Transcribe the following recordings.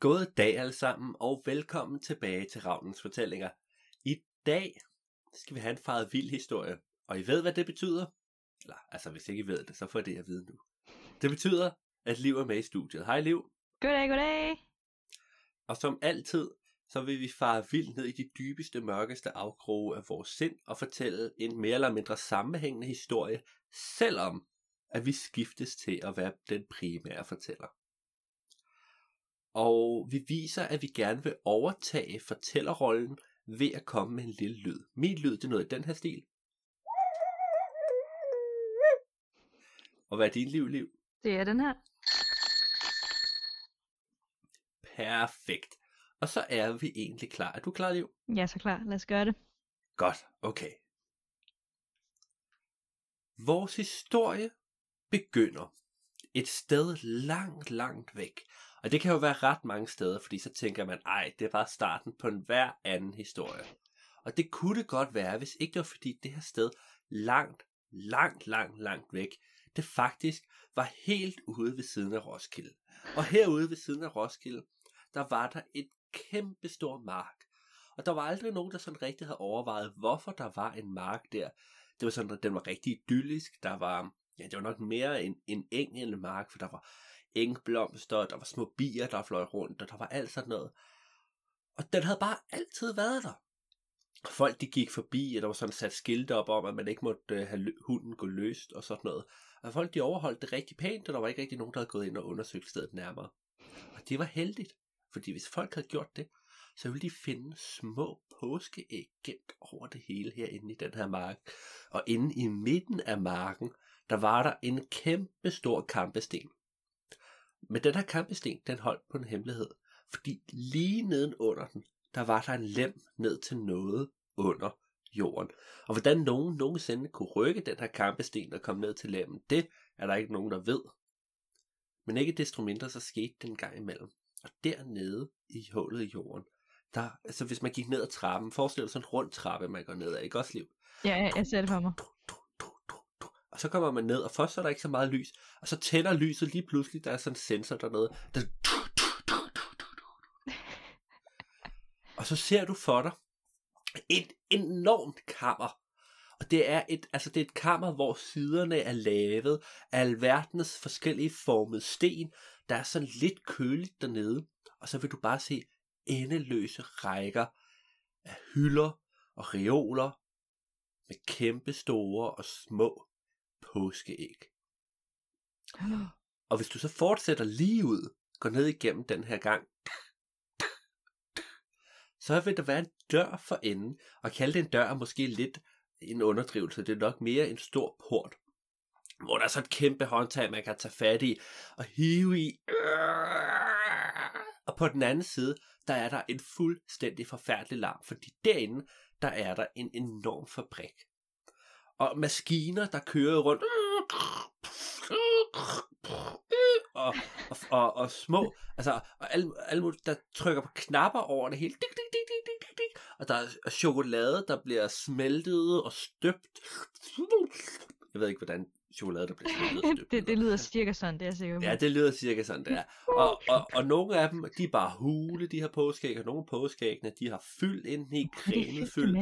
God dag alle sammen, og velkommen tilbage til Ravnens Fortællinger. I dag skal vi have en faret vild historie, og I ved, hvad det betyder? Eller, altså hvis ikke I ved det, så får det at vide nu. Det betyder, at Liv er med i studiet. Hej Liv. Goddag, goddag. Og som altid, så vil vi fare vildt ned i de dybeste, mørkeste afkroge af vores sind og fortælle en mere eller mindre sammenhængende historie, selvom at vi skiftes til at være den primære fortæller. Og vi viser, at vi gerne vil overtage fortællerrollen ved at komme med en lille lyd. Min lyd, det er noget i den her stil. Og hvad er din liv, liv? Det er den her. Perfekt. Og så er vi egentlig klar. Er du klar, Liv? Er så klar. Lad os gøre det. Godt, okay. Vores historie begynder et sted langt, langt væk. Og det kan jo være ret mange steder, fordi så tænker man, ej, det var starten på en hver anden historie. Og det kunne det godt være, hvis ikke det var fordi det her sted langt, langt, langt, langt væk, det faktisk var helt ude ved siden af Roskilde. Og herude ved siden af Roskilde, der var der et kæmpe stor mark. Og der var aldrig nogen, der sådan rigtig havde overvejet, hvorfor der var en mark der. Det var sådan, at den var rigtig idyllisk. Der var, ja, det var nok mere en, en eng end en mark, for der var engblomster, der var små bier, der fløj rundt, og der var alt sådan noget. Og den havde bare altid været der. Folk de gik forbi, og der var sådan sat skilte op om, at man ikke måtte øh, have hunden gå løst og sådan noget. Og folk de overholdt det rigtig pænt, og der var ikke rigtig nogen, der havde gået ind og undersøgt stedet nærmere. Og det var heldigt, fordi hvis folk havde gjort det, så ville de finde små påskeæg gemt over det hele herinde i den her mark. Og inde i midten af marken, der var der en kæmpe stor kampesten. Men den her kampesten, den holdt på en hemmelighed. Fordi lige nedenunder den, der var der en lem ned til noget under jorden. Og hvordan nogen nogensinde kunne rykke den her kampesten og komme ned til lemmen, det er der ikke nogen, der ved. Men ikke desto mindre, så skete det en gang imellem. Og dernede i hullet i jorden, der, altså hvis man gik ned ad trappen, forestil dig sådan en rund trappe, man går ned ad, ikke også liv? Ja, jeg, jeg ser det for mig. Og så kommer man ned, og først så er der ikke så meget lys, og så tænder lyset lige pludselig, der er sådan en sensor dernede, der og så ser du for dig et enormt kammer. Og det er et, altså det er et kammer, hvor siderne er lavet af alverdens forskellige formede sten. Der er sådan lidt køligt dernede. Og så vil du bare se endeløse rækker af hylder og reoler med kæmpe store og små påskeæg. Og hvis du så fortsætter lige ud, går ned igennem den her gang, så vil der være en dør for enden, og kalde det en dør er måske lidt en underdrivelse. Det er nok mere en stor port, hvor der er så et kæmpe håndtag, man kan tage fat i og hive i. Og på den anden side, der er der en fuldstændig forfærdelig larm, fordi derinde, der er der en enorm fabrik. Og maskiner, der kører rundt. Og, og, og, og små, altså, og alle, alle, der trykker på knapper over det hele. Dik, dik, dik, dik, dik, dik. Og der er chokolade, der bliver smeltet og støbt. Jeg ved ikke, hvordan chokolade, der bliver smeltet og støbt. det, det lyder cirka sådan, det er jeg sikker på. Ja, det lyder cirka sådan, det er. Og, og, og nogle af dem, de er bare hule, de her påskæg, og nogle af påskæggene, de har fyld inde i cremet fyld.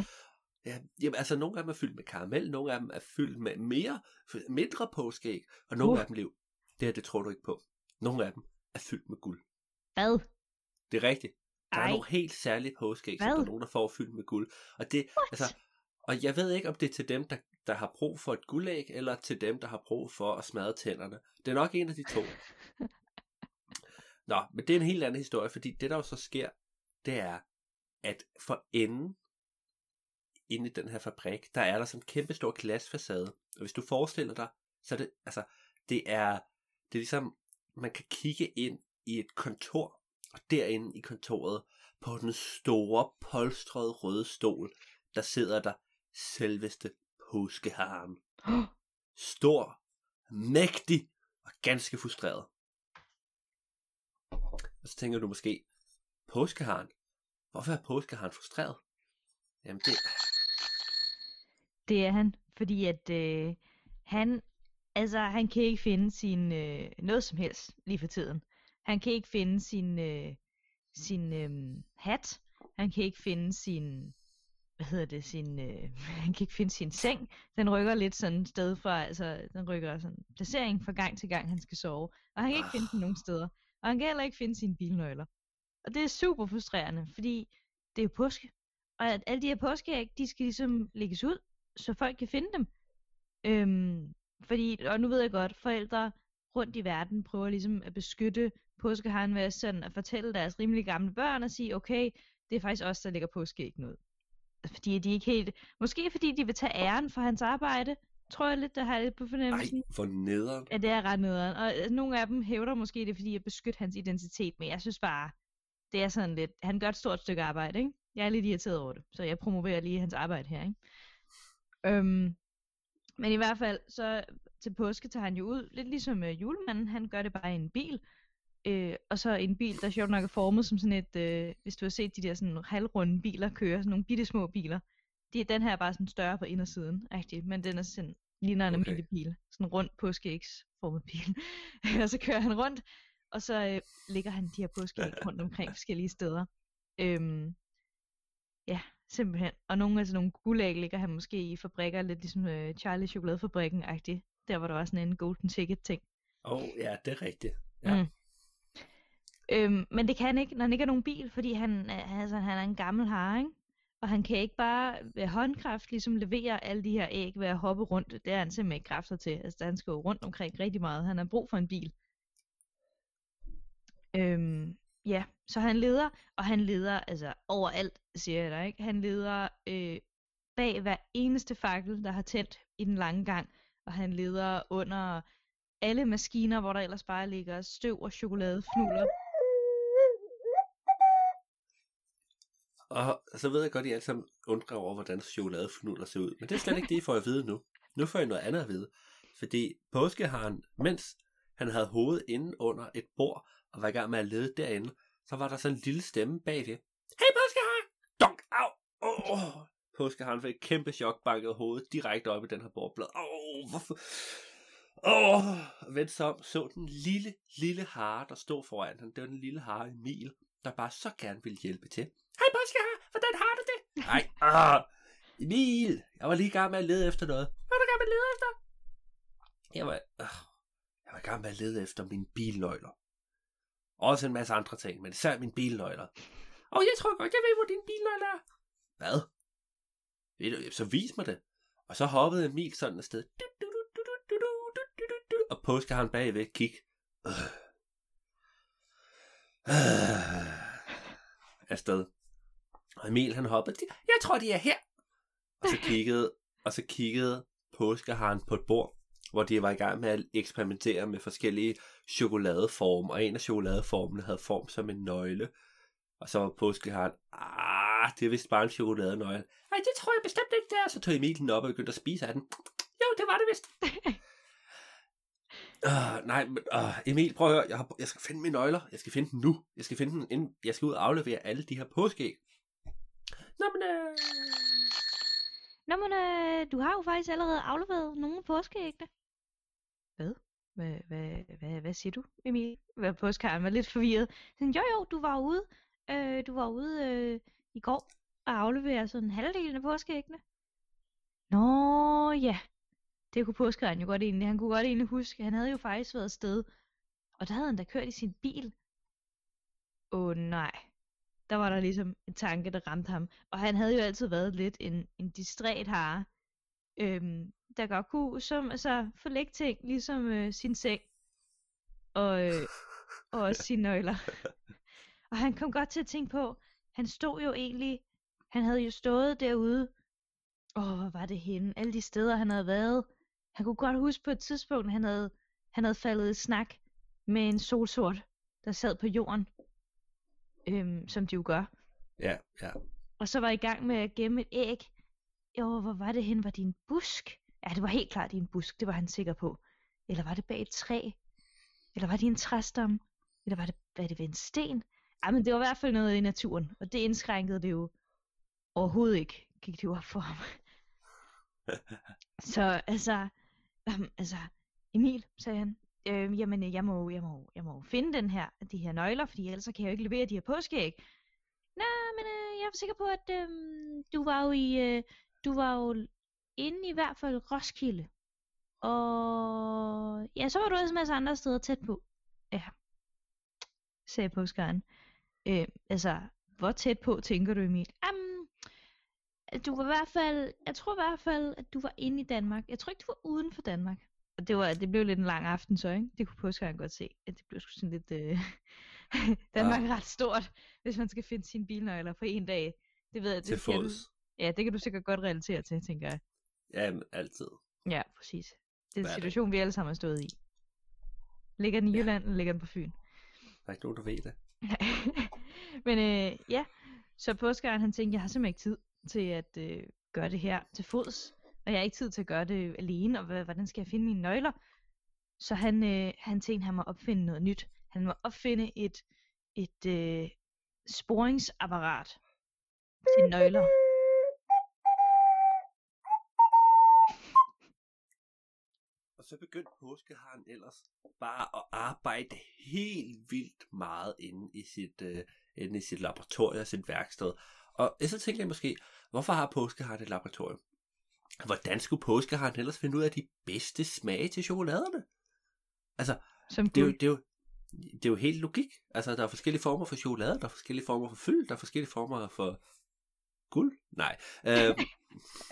Ja, jamen, altså nogle af dem er fyldt med karamel, nogle af dem er fyldt med mere, mindre påskæg, og nogle uh. af dem liv. Det her, det tror du ikke på. Nogle af dem er fyldt med guld. Hvad? Det er rigtigt. Der Ej. er nogle helt særlige påskæg, som der er nogen, der får fyldt med guld. Og det, What? altså, og jeg ved ikke, om det er til dem, der, der har brug for et guldæg, eller til dem, der har brug for at smadre tænderne. Det er nok en af de to. Nå, men det er en helt anden historie, fordi det, der jo så sker, det er, at for enden inde i den her fabrik, der er der sådan en kæmpe stor glasfacade. Og hvis du forestiller dig, så er det, altså, det er, det er ligesom, man kan kigge ind i et kontor, og derinde i kontoret, på den store, polstrede røde stol, der sidder der selveste påskeharen. Stor, mægtig og ganske frustreret. Og så tænker du måske, påskeharen? Hvorfor er påskeharen frustreret? Jamen det... Det er han, fordi at øh, han, altså han kan ikke finde sin, øh, noget som helst lige for tiden. Han kan ikke finde sin, øh, sin øh, hat. Han kan ikke finde sin, hvad hedder det, sin, øh, han kan ikke finde sin seng. Den rykker lidt sådan et sted fra, altså den rykker sådan placering fra gang til gang, han skal sove. Og han kan ikke finde den nogen steder. Og han kan heller ikke finde sine bilnøgler. Og det er super frustrerende, fordi det er jo påske. Og at alle de her påskeæg, de skal ligesom lægges ud, så folk kan finde dem. Øhm, fordi, og nu ved jeg godt, forældre rundt i verden prøver ligesom at beskytte påskeharen ved sådan at fortælle deres rimelig gamle børn og sige, okay, det er faktisk os, der lægger påskeæg ud. Fordi de ikke helt, måske fordi de vil tage æren for hans arbejde, tror jeg lidt, der har lidt på fornemmelsen. Ej, for nederen. Ja, det er ret nederen. Og øh, nogle af dem hævder måske det, er fordi at beskytte hans identitet, men jeg synes bare, det er sådan lidt, han gør et stort stykke arbejde, ikke? Jeg er lidt irriteret over det, så jeg promoverer lige hans arbejde her, ikke? Øhm, men i hvert fald, så til påske tager han jo ud, lidt ligesom øh, julemanden, han gør det bare i en bil. Øh, og så en bil, der sjovt nok er formet som sådan et, øh, hvis du har set de der sådan halvrunde biler køre, sådan nogle bitte små biler. De, den her er bare sådan større på indersiden, rigtig, men den er sådan, ligner en Okay. almindelig bil. Sådan en rund påskeægsformet bil. og så kører han rundt, og så øh, ligger han de her påskeæg rundt omkring forskellige steder. Øhm, ja, simpelthen. Og nogle af sådan nogle guldæg ligger han måske i fabrikker, lidt ligesom øh, Charlie chokoladefabrikken-agtigt. Der var der også sådan en golden ticket ting. Åh, oh, ja, det er rigtigt. Ja. Mm. Øhm, men det kan han ikke, når han ikke har nogen bil, fordi han, er- altså, han er en gammel har, ikke? Og han kan ikke bare ved håndkraft ligesom levere alle de her æg ved at hoppe rundt. Det er han simpelthen ikke kræfter til. Altså, han skal jo rundt omkring rigtig meget. Han har brug for en bil. Øhm, ja, så han leder, og han leder altså overalt, siger jeg dig, ikke? Han leder øh, bag hver eneste fakkel, der har tændt i den lange gang, og han leder under alle maskiner, hvor der ellers bare ligger støv og chokoladefnuller. Og så ved jeg godt, at I alle sammen undrer over, hvordan chokoladefnuller ser ud. Men det er slet ikke det, I får at vide nu. Nu får I noget andet at vide. Fordi påskeharen, mens han havde hovedet inde under et bord, og var i gang med at lede derinde, så var der sådan en lille stemme bag det. Hey påskeharen! Dunk! Au! Åh! Oh. Påskeharen fik et kæmpe chok, bankede hovedet direkte op i den her bordblad. Åh, oh, hvorfor? Åh! Oh. Vendte sig om, så den lille, lille hare, der stod foran ham. Det var den lille hare Emil, der bare så gerne ville hjælpe til. Hej påskehare, hvordan har du det? Nej, ah, Emil, jeg var lige i gang med at lede efter noget. Hvad er du i gang med at lede efter? Jeg var, øh, jeg var i gang med at lede efter mine bilnøgler. Også en masse andre ting, men især mine bilnøgler. Og jeg tror godt, jeg ved, hvor din bilnøgle er. Hvad? Ved du, så vis mig det. Og så hoppede Emil sådan et sted. Og påske han bagved. Kig. Øh. Øh. Afsted. Og Emil han hoppede. Jeg tror, de er her. Og så kiggede, og så kiggede påskeharen på et bord hvor de var i gang med at eksperimentere med forskellige chokoladeformer, og en af chokoladeformene havde form som en nøgle. Og så var påskeharen, ah, det er vist bare en chokoladenøgle. Nej, det tror jeg bestemt ikke, det er. Så tog Emil den op og begyndte at spise af den. Jo, det var det vist. Uh, nej, men, uh, Emil, prøv at høre, jeg, har, jeg skal finde mine nøgler. Jeg skal finde dem nu. Jeg skal finde dem, inden jeg skal ud og aflevere alle de her påskeæg. Nå, men øh... Nå, men øh, du har jo faktisk allerede afleveret nogle af påskeæggene. Hvad? Hvad, hvad, hvad, hvad siger du, Emil? Hvad påskeharen var lidt forvirret. Sådan, jo jo, du var ude, øh, du var ude øh, i går og aflevere sådan halvdelen af påskeæggene. Nå ja, det kunne påskeren jo godt egentlig. Han kunne godt egentlig huske, han havde jo faktisk været afsted. Og der havde han da kørt i sin bil. Åh oh, nej. Der var der ligesom en tanke, der ramte ham. Og han havde jo altid været lidt en, en distræt hare. Øhm, der godt kunne som, altså, forlægge ting, ligesom øh, sin seng. Og, øh, og også sine nøgler. og han kom godt til at tænke på, han stod jo egentlig, han havde jo stået derude. Åh, hvor var det henne? Alle de steder, han havde været. Han kunne godt huske på et tidspunkt, han havde, han havde faldet i snak med en solsort, der sad på jorden. Øhm, som de jo gør. Ja, ja. Og så var i gang med at gemme et æg. Jo, hvor var det hen? Var det en busk? Ja, det var helt klart i en busk, det var han sikker på. Eller var det bag et træ? Eller var det i en træstamme? Eller var det, var det ved en sten? Ja, men det var i hvert fald noget i naturen, og det indskrænkede det jo overhovedet ikke, gik det jo op for ham. så altså, um, altså, Emil, sagde han, øh, jamen, jeg må, jeg, må, jeg må finde den her, de her nøgler, fordi ellers kan jeg jo ikke levere de her påskeæg. Nej, men øh, jeg er sikker på, at øh, du var jo i, øh, du var jo inde i hvert fald Roskilde. Og ja, så var du også en masse andre steder tæt på. Ja, sagde påskeren. Øh, altså, hvor tæt på tænker du, Emil? Um, du var i hvert fald, jeg tror i hvert fald, at du var inde i Danmark. Jeg tror ikke, du var uden for Danmark. Og det, var, det blev lidt en lang aften så, ikke? Det kunne påskeren godt se. At det blev sgu sådan lidt... Øh... Danmark er ret stort, hvis man skal finde sine bilnøgler på en dag. Det ved jeg, det Til du, fods. Ja, det kan du sikkert godt relatere til, tænker jeg. Jamen, altid. Ja, præcis. Det er en situation, vi alle sammen har stået i. Ligger den i Ja. Jylland, eller ligger den på Fyn? Der er ikke nogen, der ved det. Men øh, ja, så påskeren han tænkte, jeg har simpelthen ikke tid til at øh, gøre det her til fods. Og jeg har ikke tid til at gøre det alene, og hvad- hvordan skal jeg finde mine nøgler? Så han, øh, han tænkte, han må opfinde noget nyt. Han må opfinde et, et øh, sporingsapparat til nøgler. Og så begyndte påskeharen ellers bare at arbejde helt vildt meget inde i sit, øh, inde i sit laboratorium og sit værksted. Og så tænkte jeg måske, hvorfor har påskeharen et laboratorium? Hvordan skulle påskeharen ellers finde ud af de bedste smage til chokoladerne? Altså, Som det er, jo, det, er jo, det er jo helt logik. Altså, der er forskellige former for chokolade, der er forskellige former for fyld, der er forskellige former for guld. Nej. Øh,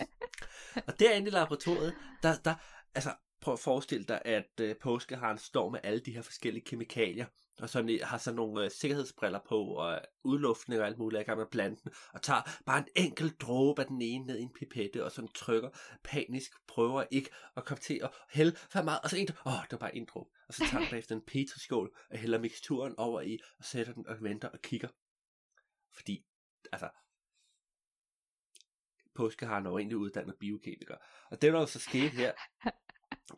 og derinde i laboratoriet, der, der, altså, prøv at forestille dig, at øh, påskeharen står med alle de her forskellige kemikalier, og sådan, har sådan nogle øh, sikkerhedsbriller på, og øh, udluftning og alt muligt, er i gang med blanden, og tager bare en enkelt dråbe af den ene ned i en pipette, og sådan trykker panisk, prøver ikke at komme til at hælde for meget, og så en, åh, det var bare en dråbe, og så tager han bagefter en petriskål, og hælder miksturen over i, og sætter den, og venter og kigger. Fordi, altså, påskeharen er jo egentlig uddannet biokemiker. Og det, der jo så skete her,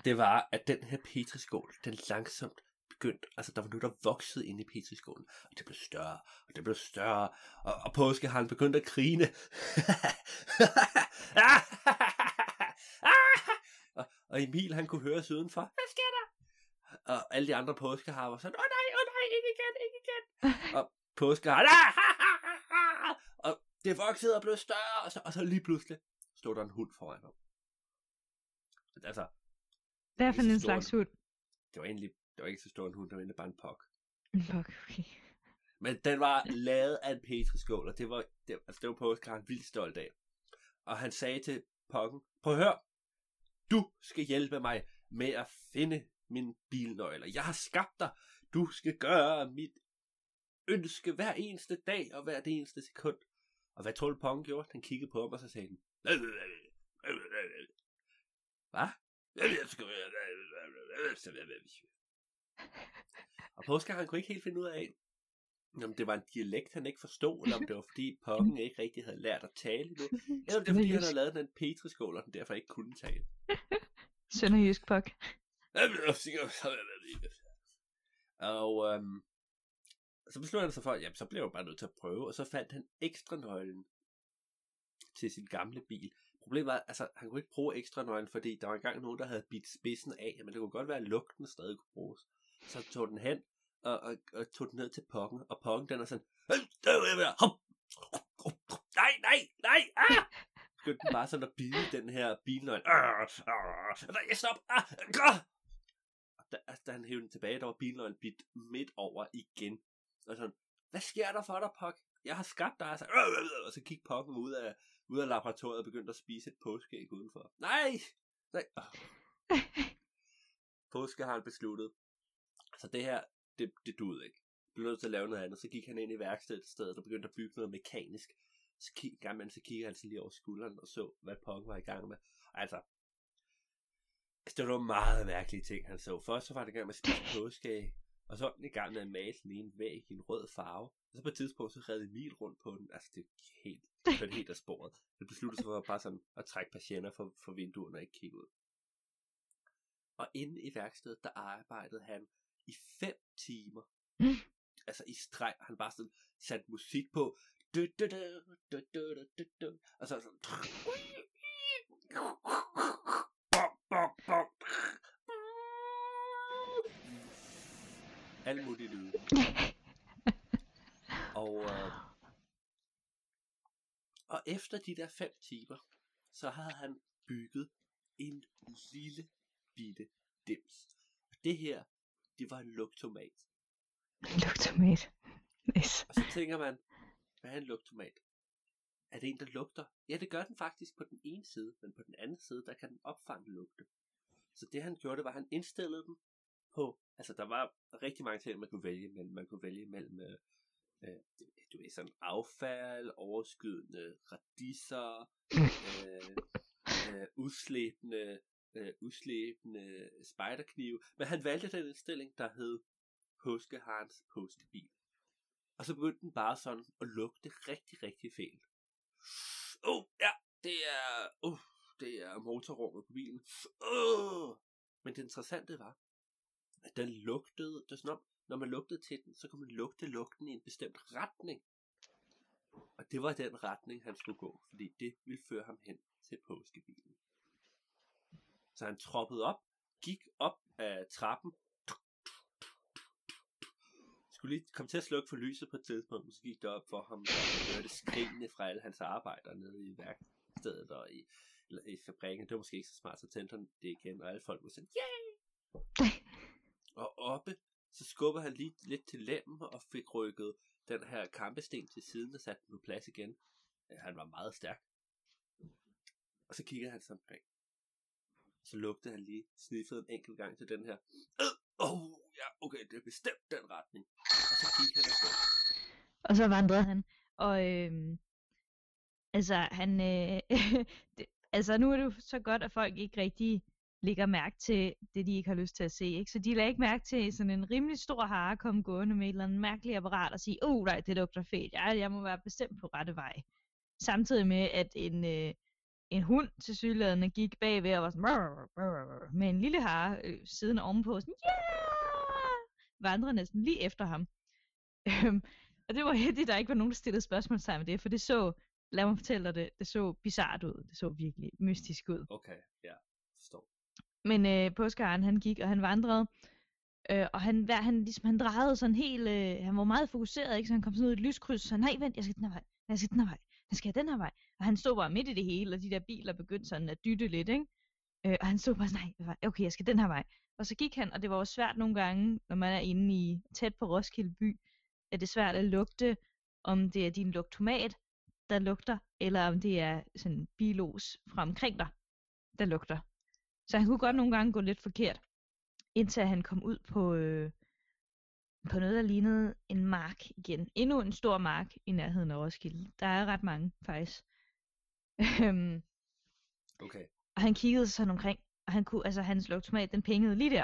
det var, at den her petriskål, den langsomt begyndte, altså der var noget, der voksede inde i petriskålen, og det blev større, og det blev større, og, og påskeharen begyndte at grine. og, og Emil, han kunne høre udenfor, hvad sker der? Og alle de andre påskeharer var sådan, åh nej, åh nej, ikke igen, ikke igen. og påskeharen, og det voksede og blev større, og så, og så lige pludselig stod der en hund foran ham. Altså, Hvad for en slags hund? det var egentlig det var ikke så stor en hund, det var egentlig bare en pok. En pok, okay. Men den var lavet af en petriskål, og det var, det, altså det var påskeharen vildt stolt af. Og han sagde til pokken, prøv at høre, du skal hjælpe mig med at finde min bilnøgler. Jeg har skabt dig. Du skal gøre mit ønske hver eneste dag og hver det eneste sekund. Og hvad tror du, pokken gjorde? Den kiggede på ham, og så sagde den, hvad? Og påskeharen kunne ikke helt finde ud af, om det var en dialekt, han ikke forstod, eller om det var fordi pokken ikke rigtig havde lært at tale nu. Eller om det var fordi, han havde lavet den petriskål, og den derfor ikke kunne tale. Sønderjysk pok. Og øhm, så besluttede han sig for, at jamen, så blev jo bare nødt til at prøve, og så fandt han ekstra nøglen til sin gamle bil. Problemet var, altså, han kunne ikke bruge ekstra nøglen, fordi der var engang nogen, der havde bidt spidsen af, men det kunne godt være, at lugten stadig kunne bruges. Så tog den hen, og, og, og tog den ned til pokken, og pokken den er sådan, hop, nej, nej, nej, ah! Begyndte den bare sådan at bide den her bilnøgle. Ah, ah, nej, stop, ah, ah! Og da, altså, da han hævde den tilbage, der var bilnøglen bidt midt over igen. Og sådan, hvad sker der for dig, Pok? Jeg har skabt dig. Altså, og så gik Pokken ud af, ud af laboratoriet og begyndte at spise et påskeæg udenfor. Nej! Nej! Påske har han besluttet. Så det her, det, det duede ikke. Blev nødt til at lave noget andet. Så gik han ind i værkstedet et sted, der begyndte at bygge noget mekanisk. Så kig, gang med, så kiggede han sig lige over skulderen og så, hvad Pokken var i gang med. Altså, altså, det var nogle meget mærkelige ting, han så. Først så var det i gang med at spise påskeæg, og så var den i gang med at male den ene væg i en rød farve. Og så på et tidspunkt, så redde Emil rundt på den. Altså, det er helt, det er helt af sporet. Det besluttede sig for bare sådan at trække patienter for, for vinduerne og ikke kigge ud. Og inde i værkstedet, der arbejdede han i fem timer. Mm. Altså i streg, han bare sådan sat musik på. Du, du, du, du, du, du, du. Og så sådan... Bom, bom, bom. alle mulige lyde. og, øh, og efter de der fem timer, så havde han bygget en lille bitte dims. Og det her, det var en lugtomat. Lugtomat. Nice. Og så tænker man, hvad er en lugtomat? Er det en, der lugter? Ja, det gør den faktisk på den ene side, men på den anden side, der kan den opfange lugte. Så det han gjorde, det var, at han indstillede den på, altså der var rigtig mange ting, man kunne vælge mellem. Man kunne vælge mellem, øh, øh, du ved, sådan affald, overskydende radisser, øh, øh, udslæbende, øh, udslæbende spejderknive. Men han valgte den indstilling, der hed Påskeharens påskebil. Og så begyndte den bare sådan at lugte rigtig, rigtig fælt. Åh, oh, ja, det er, uh, det er motorrummet på bilen. Uh. Men det interessante var, at den lugtede, det er sådan om, når man lugtede til den, så kunne man lugte lugten i en bestemt retning. Og det var den retning, han skulle gå, fordi det ville føre ham hen til påskebilen. Så han troppede op, gik op af trappen, skulle lige komme til at slukke for lyset på et tidspunkt, så gik det op for ham, og han hørte skrigende fra alle hans arbejdere nede i værkstedet og i, eller i fabrikken. Det var måske ikke så smart, så tændte han det igen, og alle folk var sådan, yeah! og oppe, så skubber han lige lidt til lemmen og fik rykket den her kampesten til siden og satte den på plads igen. Han var meget stærk. Og så kiggede han sig omkring. Så lugtede han lige, sniffede en enkelt gang til den her. Åh, oh, ja, okay, det er bestemt den retning. Og så gik han afsted. Og så vandrede han. Og øhm, altså, han, øh, det, altså, nu er det jo så godt, at folk ikke rigtig lægger mærke til det, de ikke har lyst til at se. Ikke? Så de lægger ikke mærke til sådan en rimelig stor hare komme gående med et eller andet mærkeligt apparat og sige, oh nej, det lugter fedt, jeg, jeg må være bestemt på rette vej. Samtidig med, at en, øh, en hund til sygladende gik bagved og var sådan, med en lille hare øh, siden ovenpå, sådan, yeah! vandrede næsten lige efter ham. Øhm, og det var heldigt, der ikke var nogen, der stillede spørgsmålstegn med det, for det så, lad mig fortælle dig det, det så bizart ud. Det så virkelig mystisk ud. Okay, ja, Yeah. Men øh, påskeharen, han gik, og han vandrede, øh, og han, hver, han, ligesom, han drejede sådan helt, øh, han var meget fokuseret, ikke? så han kom sådan ud i et lyskryds, så han, nej, vent, jeg skal den her vej, jeg skal den her vej, jeg skal den her vej. Og han stod bare midt i det hele, og de der biler begyndte sådan at dytte lidt, ikke? Øh, og han stod bare sådan, nej, okay, jeg skal den her vej. Og så gik han, og det var jo svært nogle gange, når man er inde i, tæt på Roskilde by, at det er svært at lugte, om det er din lugtomat, der lugter, eller om det er sådan bilos fra omkring dig, der lugter. Så han kunne godt nogle gange gå lidt forkert, indtil han kom ud på, øh, på noget, der lignede en mark igen. Endnu en stor mark i nærheden af Roskilde. Der er ret mange, faktisk. Øhm, Okay. og han kiggede sådan omkring, og han kunne, altså hans lugtomat, den pengede lige der.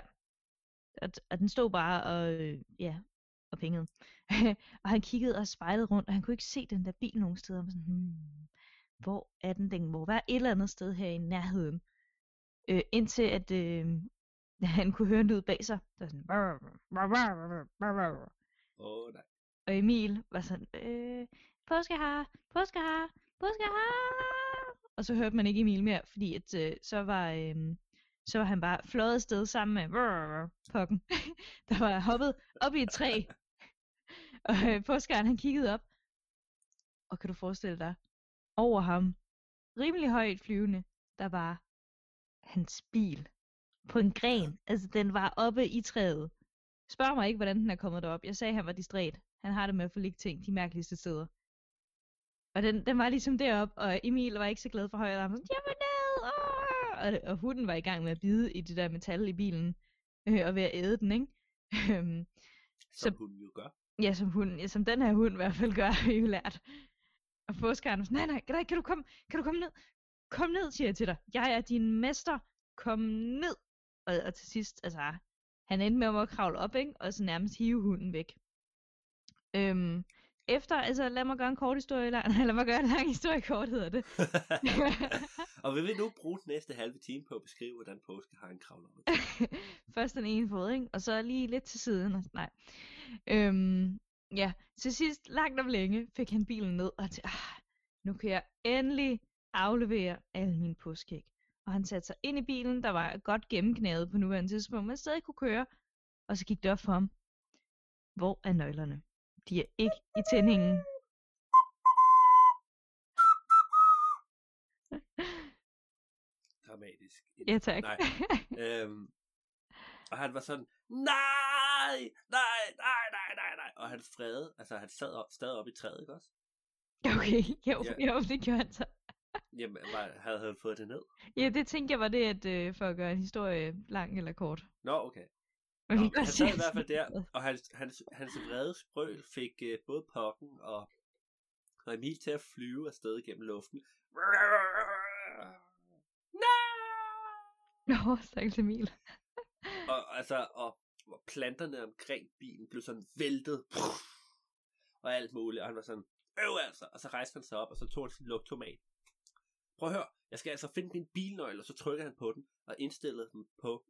Og, og den stod bare og, øh, ja, og pengede. og han kiggede og spejlede rundt, og han kunne ikke se den der bil nogen steder. Var sådan, hmm, hvor er den? Den må være et eller andet sted her i nærheden. Øh, indtil at øh, han kunne høre en lyd bag sig. Der var sådan. Åh, oh, nej. og Emil var sådan, øh, påskehare, påskehare, påskehare. Og så hørte man ikke Emil mere, fordi at, øh, så, var, øh, så var han bare fløjet afsted sammen med pokken, der var hoppet op i et træ. Og øh, påskeharen, han kiggede op, og kan du forestille dig, over ham, rimelig højt flyvende, der var hans bil på en gren. Altså, den var oppe i træet. Spørg mig ikke, hvordan den er kommet derop. Jeg sagde, at han var distræt. Han har det med at forligge ting de mærkeligste steder. Og den, den var ligesom deroppe, og Emil var ikke så glad for han var sådan, jeg vil ned! Åh! Og, og hunden var i gang med at bide i det der metal i bilen, øh, og ved at æde den, ikke? Øhm, Som Så- hun jo gør. Ja, som, hunden, ja, som den her hund i hvert fald gør, har vi jo lært. Og påskeren var sådan, nej, nej, nej, kan du komme, kan du komme ned? Kom ned, siger jeg til dig. Jeg er din mester. Kom ned. Og, og til sidst, altså, han endte med at kravle op, ikke? Og så nærmest hive hunden væk. Øhm, efter, altså lad mig gøre en kort historie eller lad mig gøre en lang historie kort, hedder det. og vi vil nu bruge den næste halve time på at beskrive, hvordan påske har en kravler op. Først den ene fod, ikke? Og så lige lidt til siden. Nej. Øhm, ja, til sidst, langt om længe, fik han bilen ned, og til, ah, nu kan jeg endelig aflevere alle mine påskeæg. Og han satte sig ind i bilen, der var godt gennemknævet på nuværende tidspunkt, men stadig kunne køre. Og så gik det op for ham. Hvor er nøglerne? De er ikke i tændingen. Dramatisk. Ja, tak. Nej. Øhm, og han var sådan, nej, nej, nej, nej, nej, nej. Og han fredede, altså han sad op, stadig op i træet, ikke også? Okay, jo, Ja. jo, det gjorde han så. Jamen, var, havde han fået det ned? Ja, det tænkte jeg var det, at øh, for at gøre en historie lang eller kort. Nå, okay. Nå, han sad i hvert fald der, og hans, hans, hans vrede sprøl fik uh, både pokken og, og Emil til at flyve afsted gennem luften. Nå, stakkels Emil. Og, altså, og, og planterne omkring bilen blev sådan væltet. Og alt muligt. Og han var sådan, øv altså. Og så rejste han sig op, og så tog han sin lugtomat. Prøv at høre, jeg skal altså finde min bilnøgle, og så trykker han på den, og indstillede dem på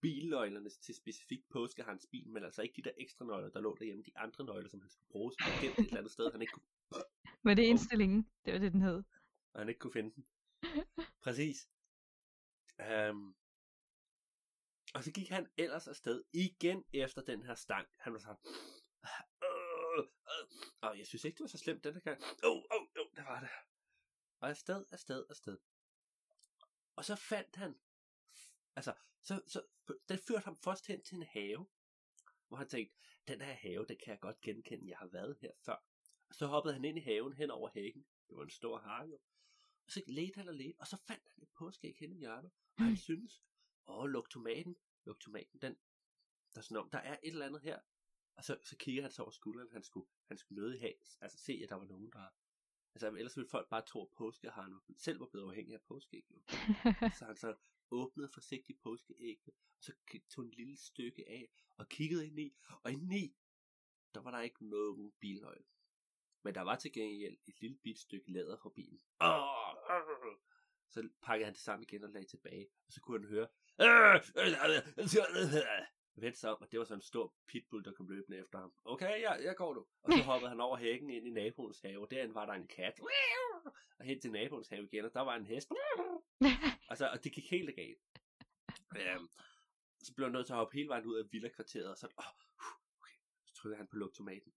bilnøglerne til specifikt påskehans bil, men altså ikke de der ekstra nøgler, der lå derhjemme, de andre nøgler, som han skulle bruge, som gemt et eller andet sted, han ikke kunne, Var det indstillingen? Det var det, den hed. og han ikke kunne finde den. Præcis. Um, og så gik han ellers afsted igen efter den her stang. Han var sådan, øh, øh, og jeg synes ikke, det var så slemt den her gang. Åh, oh, åh, oh, oh, det var det. Og afsted, afsted, afsted. Og så fandt han, altså, så, så, den førte ham først hen til en have, hvor han tænkte, den her have, den kan jeg godt genkende, jeg har været her før. Og så hoppede han ind i haven hen over hækken. Det var en stor hage. Og så ledte han og ledte, og så fandt han et påskeæg hen i hjørnet. Og han synes, åh, luk tomaten, luk tomaten, den, der er sådan om, der er et eller andet her. Og så, så kigger han så over skulderen, han skulle, han skulle nødig have, altså se, at der var nogen, der, altså ellers ville folk bare tro, at påskeharen selv var blevet afhængig af påskeæg, jo. Så han så åbnede forsigtigt påskeægget, og så tog en lille stykke af, og kiggede ind i, og indeni, der var der ikke nogen bilnøgle. Men der var til gengæld et lille bit stykke læder fra bilen. Åh, åh. Så pakkede han det sammen igen og lagde tilbage, og så kunne han høre, vendte sig om, og det var sådan en stor pitbull, der kom løbende efter ham. Okay, ja, jeg går nu. Og så hoppede han over hækken ind i naboens have, og derinde var der en kat. Og hen til naboens have igen, og der var en hest. Altså, og det gik helt galt. Øhm, så blev han nødt til at hoppe hele vejen ud af villa-kvarteret, og så, oh, okay, så trykkede han på lugtomaten.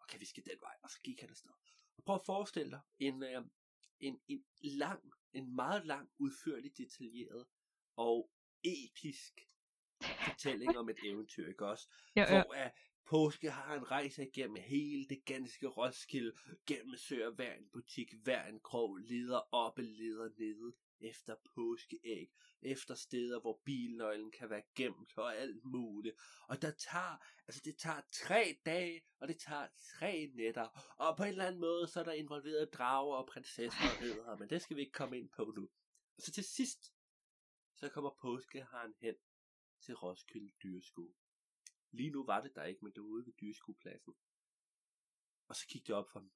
Okay, vi skal den vej, og så gik han afsted. Og prøv at forestille dig en, øh, en, en lang, en meget lang, udførlig, detaljeret og episk fortælling om et eventyr, ikke også? ja. Hvor er påske har en rejse igennem hele det ganske Roskilde, gennemsøger hver en butik, hver en krog, leder op og leder nede efter påskeæg, efter steder, hvor bilnøglen kan være gemt og alt muligt. Og der tager, altså det tager tre dage, og det tager tre nætter, og på en eller anden måde, så er der involveret drager og prinsesser og ridder, men det skal vi ikke komme ind på nu. Og så til sidst, så kommer påskeharen hen til Roskilde Dyreskue. Lige nu var det der ikke, men det var ude ved dyreskuepladsen. Og så gik det op for dem.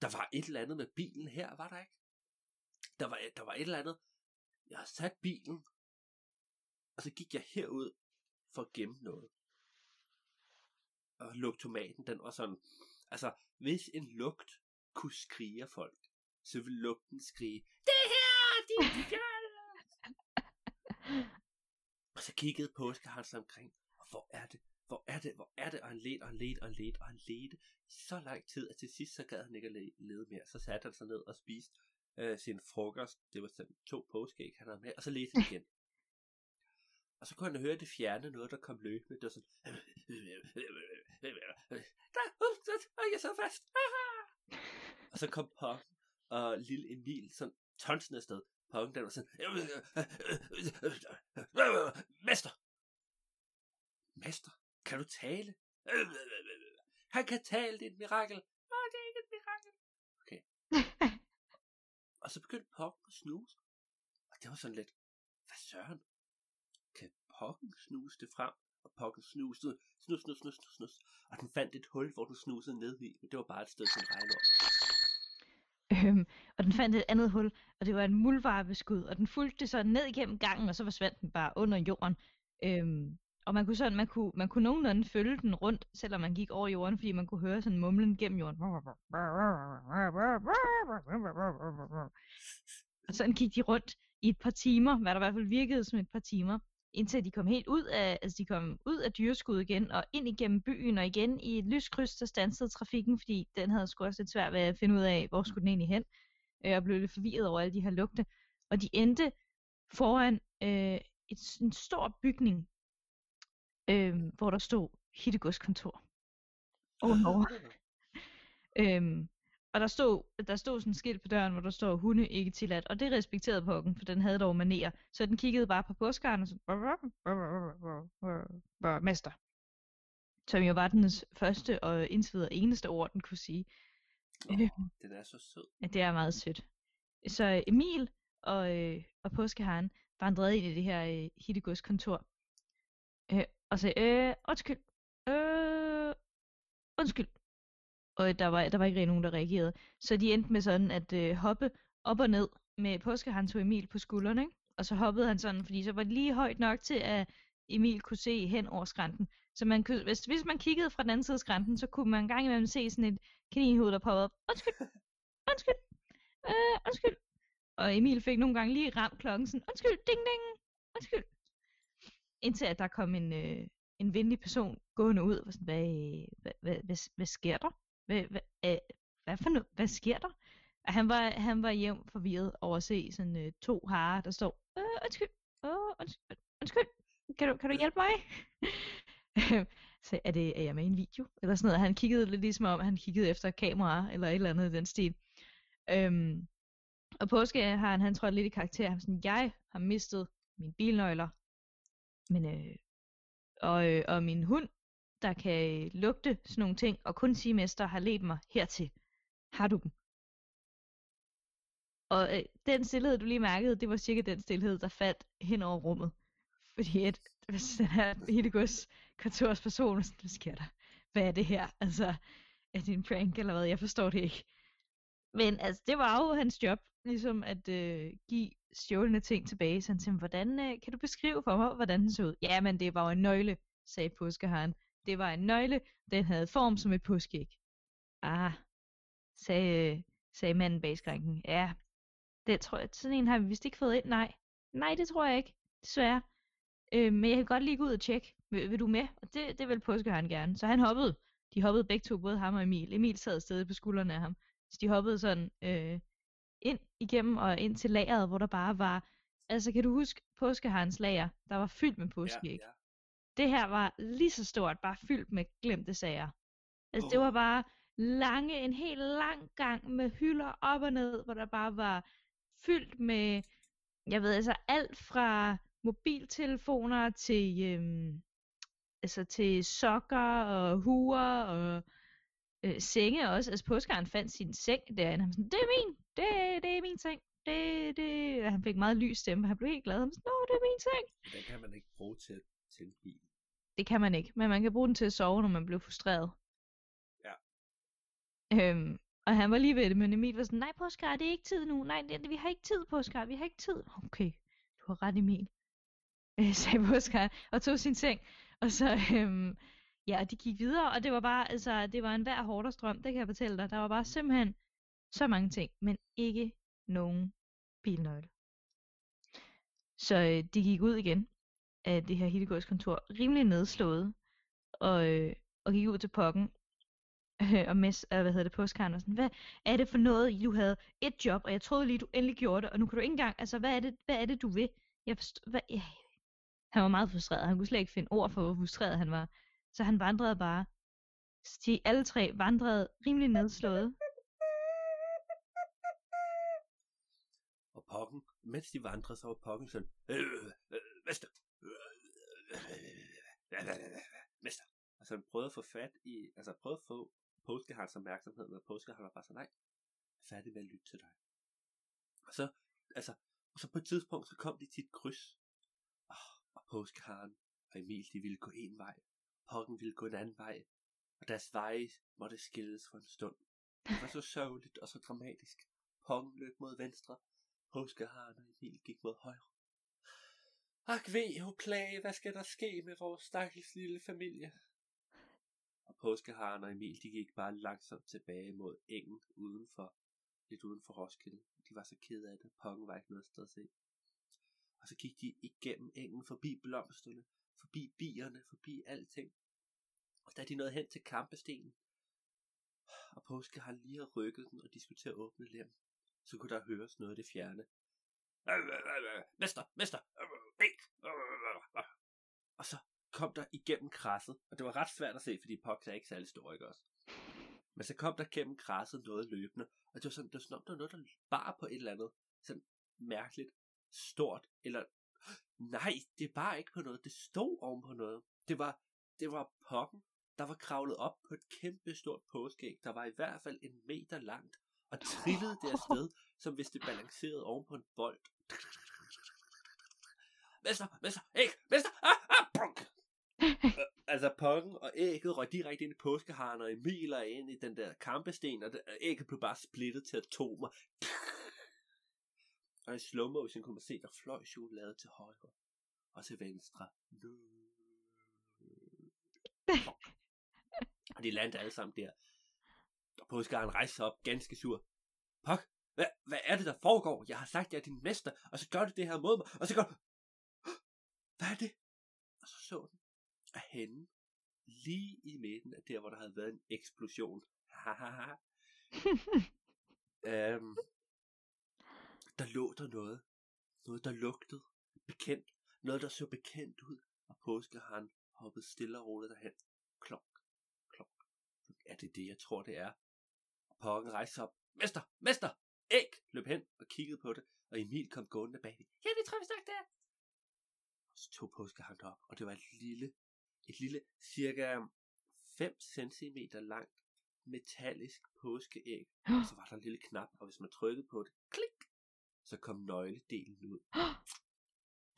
Der var et eller andet med bilen her, var der ikke? Der var, der var et eller andet. Jeg har sat bilen, og så gik jeg herud for at gemme noget. Og lugtomaten, den var sådan, altså, hvis en lugt kunne skrige af folk, så ville lugten skrige, det her, din fjolle! Så kiggede påskeharen sig omkring, og hvor er det, hvor er det, hvor er det, og han ledte, og han ledte, og han ledte, og han ledte så lang tid, at til sidst så gad han ikke at lede mere. Så satte han sig ned og spiste øh, sin frokost, det var sådan to påskeæg, han havde med, og så ledte han igen. Og så kunne han høre det fjerne noget, der kom løbende. Det var sådan... Der, uh, der, der, jeg så fast. og så kom Pop og lille Emil sådan tonsen afsted. Pong, den var sådan... Mester! Mester, kan du tale? Han kan tale, det er et mirakel. Nej, det er ikke et mirakel. Okay. Og så begyndte Pong at snuse. Og det var sådan lidt, hvad søren? Kan Poggen snuse det frem? Og Poggen snusede, snus, snus, snus, snus, snus. Og den fandt et hul, hvor den snusede ned i, men det var bare et sted til en regnorm. Øhm, og den fandt et andet hul, og det var en muldvarpeskud, og den fulgte det så ned igennem gangen, og så forsvandt den bare under jorden. Øhm, og man kunne sådan, man kunne, man kunne nogenlunde følge den rundt, selvom man gik over jorden, fordi man kunne høre sådan mumlen gennem jorden. Og sådan gik de rundt i et par timer, hvad der i hvert fald virkede som et par timer indtil de kom helt ud af, altså de kom ud af dyreskud igen, og ind igennem byen, og igen i et lyskryds, der stansede trafikken, fordi den havde sgu også lidt svært ved at finde ud af, hvor skulle den egentlig hen, øh, og blev lidt forvirret over alle de her lugte. Og de endte foran øh, et, en stor bygning, øh, hvor der stod Hittegods kontor. Ovenover. øhm, og der stod, der stod sådan et skilt på døren, hvor der står hunde ikke tilladt, og det respekterede pukken, for den havde dog maner. Så den kiggede bare på påskeren og så mester. Som jo var den første og indtil videre eneste ord, den kunne sige. Oh, den er så sød. Ja, det er meget sødt. Så Emil og, øh, og påskeharen vandrede ind i det her øh, Hittegods kontor. Øh, og sagde, øh, undskyld, øh, undskyld. Og der var, der var ikke rigtig nogen, der reagerede. Så de endte med sådan at øh, hoppe op og ned med påskeharen tog Emil på skuldrene, ikke? Og så hoppede han sådan, fordi så var det lige højt nok til, at Emil kunne se hen over skrænten. Så man kunne, hvis, hvis man kiggede fra den anden side af skrænten, så kunne man en gang imellem se sådan et kaninhoved, der poppede op. Undskyld, undskyld, øh, undskyld. Og Emil fik nogle gange lige ramt klokken sådan, undskyld, ding ding, undskyld. Indtil at der kom en, øh, en venlig person gående ud og sådan, hvad, hvad, hvad, hvad, hvad sker der? Hvad, hvad, øh, hvad for noget? Hvad sker der? Og han var, han var hjem forvirret over at se sådan øh, to harer, der står, øh, undskyld, øh, undskyld, undskyld, kan du, kan du hjælpe mig? så er, det, er jeg med i en video? Eller sådan noget. Han kiggede lidt ligesom om, han kiggede efter kamera eller et eller andet i den stil. Øhm, og påske har han, han trådt lidt i karakter. Han sådan, jeg har mistet mine bilnøgler, men, øh, og, øh, og min hund, der kan lugte sådan nogle ting, og kun sige mester har ledt mig hertil. Har du dem? Og øh, den stillhed, du lige mærkede, det var cirka den stillhed, der faldt hen over rummet. Fordi at, hvis den her Hildegårds kontorsperson, hvad sker der? Hvad er det her? Altså, er det en prank eller hvad? Jeg forstår det ikke. Men altså, det var jo hans job, ligesom at øh, give stjålne ting tilbage. Så han tænkte, hvordan øh, kan du beskrive for mig, hvordan den så ud? Ja, men det var jo en nøgle, sagde påskeharen. Det var en nøgle, den havde form som et påskeæg. Ah, sagde, sagde manden bag skranken. Ja, det tror jeg, sådan en har vi vist ikke fået ind. Nej, nej, det tror jeg ikke, desværre. Øh, men jeg kan godt lige gå ud og tjekke. Vil, vil du med? Og det, det vil påskeharen gerne. Så han hoppede. De hoppede begge to, både ham og Emil. Emil sad stadig på skuldrene af ham. Så de hoppede sådan øh, ind igennem og ind til lageret, hvor der bare var... Altså, kan du huske påskeharens lager? Der var fyldt med påskeæg. Ja, ja. Det her var lige så stort, bare fyldt med glemte sager. Altså, oh. det var bare lange, en helt lang gang med hylder op og ned, hvor der bare var fyldt med, jeg ved altså, alt fra mobiltelefoner til, øhm, altså til sokker og huer og øh, senge også. Altså påskeren fandt sin seng derinde. Han var sådan, det er min, det, det er min seng. Det, det. Han fik meget lys stemme, han blev helt glad. Han var sådan, Nå, det er min seng. Den kan man ikke bruge til at bil. Det kan man ikke, men man kan bruge den til at sove, når man bliver frustreret. Ja. Øhm, og han var lige ved det, men Emil var sådan, nej Poskar, det er ikke tid nu. Nej, det, vi har ikke tid, Poskar, vi har ikke tid. Okay, du har ret, Emil. Øh, sagde Poskar, og tog sin seng. Og så, øhm, ja, de gik videre, og det var bare, altså, det var en hver hårdt strøm, det kan jeg fortælle dig. Der var bare simpelthen så mange ting, men ikke nogen bilnøgle. Så øh, de gik ud igen af det her Hildegårds kontor, rimelig nedslået, og, øh, og gik ud til pokken, øh, og mes, øh, hvad hedder det, postkaren og sådan, hvad er det for noget, du havde et job, og jeg troede lige, du endelig gjorde det, og nu kan du ikke engang, altså, hvad er det, hvad er det du vil? Jeg forstår, hvad, ja. Han var meget frustreret, han kunne slet ikke finde ord for, hvor frustreret han var, så han vandrede bare, de alle tre vandrede rimelig nedslået. Og pokken, mens de vandrede, så var pokken sådan, øh, øh, hvad, mester. Altså han prøvede at få fat i, altså prøvede at få påskehards opmærksomhed, men påskeharen var bare så nej, færdig med at lytte til dig. Og så, altså, og så på et tidspunkt, så kom de til et kryds, oh, og påskeharen og Emil, de ville gå en vej, Pokken ville gå en anden vej, og deres veje måtte skilles for en stund. Det var så sørgeligt og så dramatisk. Pokken løb mod venstre, påskeharen og Emil gik mod højre. Ak ved, ho plage, hvad skal der ske med vores stakkels lille familie? Og påskeharen og Emil, de gik bare langsomt tilbage mod engen udenfor, lidt uden for Roskilde. De var så kede af det, Pongen var ikke noget sted at se. Og så gik de igennem engen, forbi blomsterne, forbi bierne, forbi alting. Og da de nåede hen til kampestenen, og påske har lige har rykket den, og de skulle til at åbne lem, så kunne der høres noget af det fjerne. Mester, mester, ikke. Og så kom der igennem krasset, og det var ret svært at se, fordi Pox er ikke særlig stor, ikke også? Men så kom der gennem krasset noget løbende, og det var sådan, det var sådan, det var noget, der bar på et eller andet, sådan mærkeligt, stort, eller nej, det er bare ikke på noget, det stod oven på noget. Det var, det var pokken, der var kravlet op på et kæmpe stort påskeæg, der var i hvert fald en meter langt, og trillede det afsted, som hvis det balancerede oven på en bold. Mester, mester, æg, mester, ah, ah, brunk. altså pokken og ægget røg direkte ind i påskeharen, og Emil er ind i den der kampesten, og ægget blev bare splittet til atomer. Og i slow motion kunne man se, der fløj chokolade til højre og til venstre. og de landede alle sammen der. Og påskeharen rejste sig op ganske sur. Pok, hvad, hvad er det, der foregår? Jeg har sagt, jeg er din mester, og så gør du det her mod mig, og så gør du... Hvad er det? Og så så den, at hende, lige i midten af der, hvor der havde været en eksplosion, øhm, der lå der noget. Noget, der lugtede bekendt. Noget, der så bekendt ud. Og påskeharen hoppede stille og roligt derhen. Klok, klok. Er det det, jeg tror, det er? Og pokken rejste op. Mester, mester, æg! Løb hen og kiggede på det. Og Emil kom gående bag det. Ja, det tror vi snakker det er. Tog påskeharen op. Og det var et lille, et lille, cirka 5 cm langt metallisk påskeæg. Og så var der en lille knap, og hvis man trykkede på det, klik, så kom nøgledelen ud.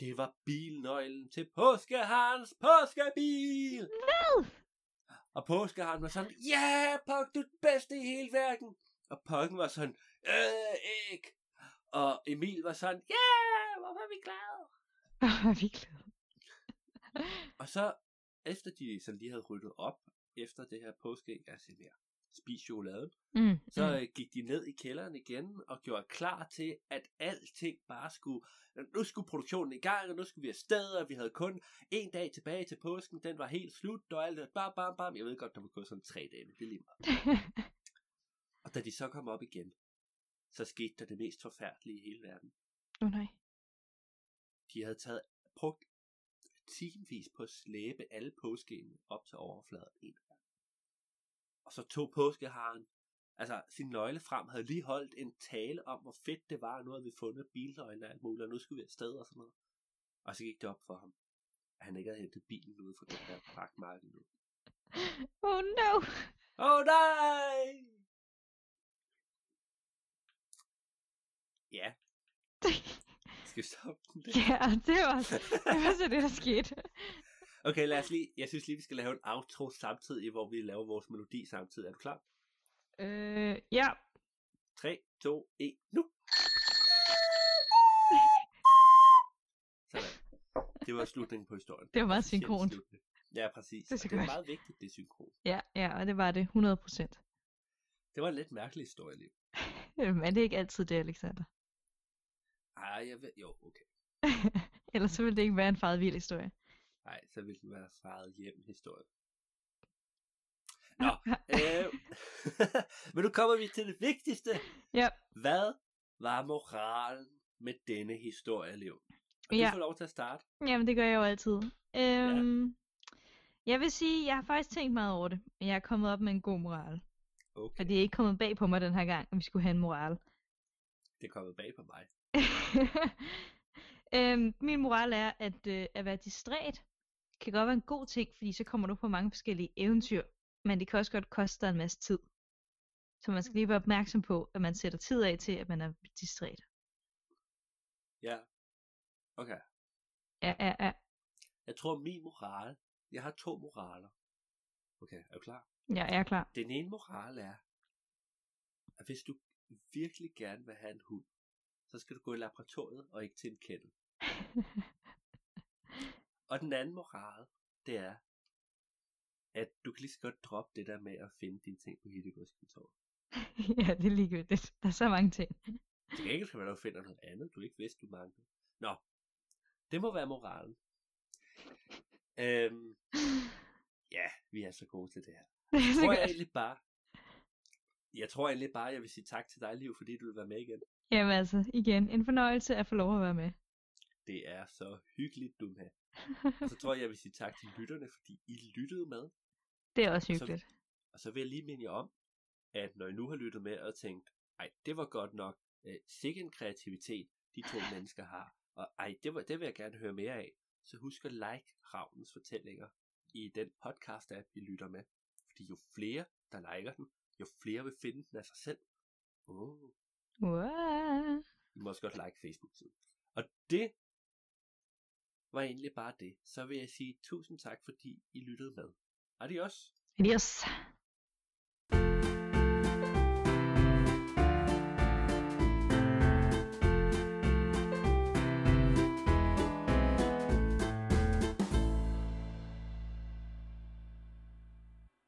Det var bilnøglen til påskeharens påskebil! Hvad? Og påskeharen var sådan, ja, yeah, Pok, du er den bedste i hele verden. Og Pokken var sådan, øh, ikke. Og Emil var sådan, ja, yeah, hvorfor er vi glade? Vi glade. og så, efter de sådan lige havde ryddet op, efter det her påskeæg, altså mere, spise chokoladen, Mm, så mm. øh, gik de ned i kælderen igen og gjorde klar til, at alting bare skulle, nu skulle produktionen i gang, og nu skulle vi afsted, og vi havde kun en dag tilbage til påsken, den var helt slut, og alt det, bam, bam, bam, jeg ved godt, der var gået sådan tre dage, men det er lige meget. Og da de så kom op igen, så skete der det mest forfærdelige i hele verden. Oh, nej. De havde taget, brugt timevis på at slæbe alle påskene op til overfladen en af gangen. Og så tog påskeharen altså sin nøgle frem, havde lige holdt en tale om, hvor fedt det var, og nu havde vi fundet bilnøglen og alt muligt, og nu skulle vi afsted og sådan noget. Og så gik det op for ham, at han ikke havde hentet bilen ude fra den der fragtmarked nu. Oh no. Oh, nej! Ja. Vi stoppe den der? Ja, det var, det var så det, der skete. Okay, lad os lige, jeg synes lige, vi skal lave en outro samtidig, hvor vi laver vores melodi samtidig. Er du klar? Øh, ja. 3, 2, 1, nu! Sådan. Det var slutningen på historien. Det var meget synkront. Ja, præcis. Det Det er, meget vigtigt, det er synkron. Ja, ja, og det var det, 100 procent. Det var en lidt mærkelig historie, Liv. Men det er ikke altid det, Alexander. Ej, jeg ved, jo, okay. Ellers så ville det ikke være en faret vild historie. Nej, så ville den være faret hjem historie. Nå, øh, men nu kommer vi til det vigtigste. Ja. Hvad var moralen med denne historie, Liv? Og Ja. du får lov til at starte. Jamen, det gør jeg jo altid. Øhm, Jeg vil sige, jeg har faktisk tænkt meget over det. Jeg er kommet op med en god moral. Okay, Og det er ikke kommet bag på mig den her gang, at vi skulle have en moral. det er kommet bag på mig. øhm, min moral er, at øh, at være distræt kan godt være en god ting, fordi så kommer du på mange forskellige eventyr. Men det kan også godt koste dig en masse tid. Så man skal lige være opmærksom på, at man sætter tid af til, at man er distræt. Ja. Okay. Ja, ja, ja. Jeg tror, min moral... Jeg har to moraler. Okay, er du klar? Ja, jeg er klar. Den ene moral er, at hvis du virkelig gerne vil have en hund, så skal du gå i laboratoriet og ikke til en kennel. Og den anden moral, det er, at du kan lige så godt droppe det der med at finde dine ting på Hittegodskontoret. ja, det er ligegyldigt. Der er så mange ting. Til gengæld kan at du finder noget andet, du ikke vidste, du manglede. Nå, Det må være moralen. Øhm, ja, vi er så gode til det her. Det er så tror jeg egentlig bare, jeg tror egentlig bare, jeg vil sige tak til dig, Liv, fordi du vil være med igen. Jamen altså, igen, en fornøjelse at få lov at være med. Det er så hyggeligt, du med. Og så tror jeg, jeg vil sige tak til lytterne, fordi I lyttede med. Det er også Og så- hyggeligt. Og så vil jeg lige minde jer om, at når I nu har lyttet med og tænkt, ej, det var godt nok, øh, sikke en kreativitet, de to mennesker har, og ej, det, var, det vil jeg gerne høre mere af, så husk at like Ravnens fortællinger i den podcast-app, I lytter med. Fordi jo flere, der liker den, jo flere vil finde den af sig selv. Oh. Wow. I må også godt like Facebook-siden. Og det var egentlig bare det. Så vil jeg sige tusind tak, fordi I lyttede med. Adios! Adios.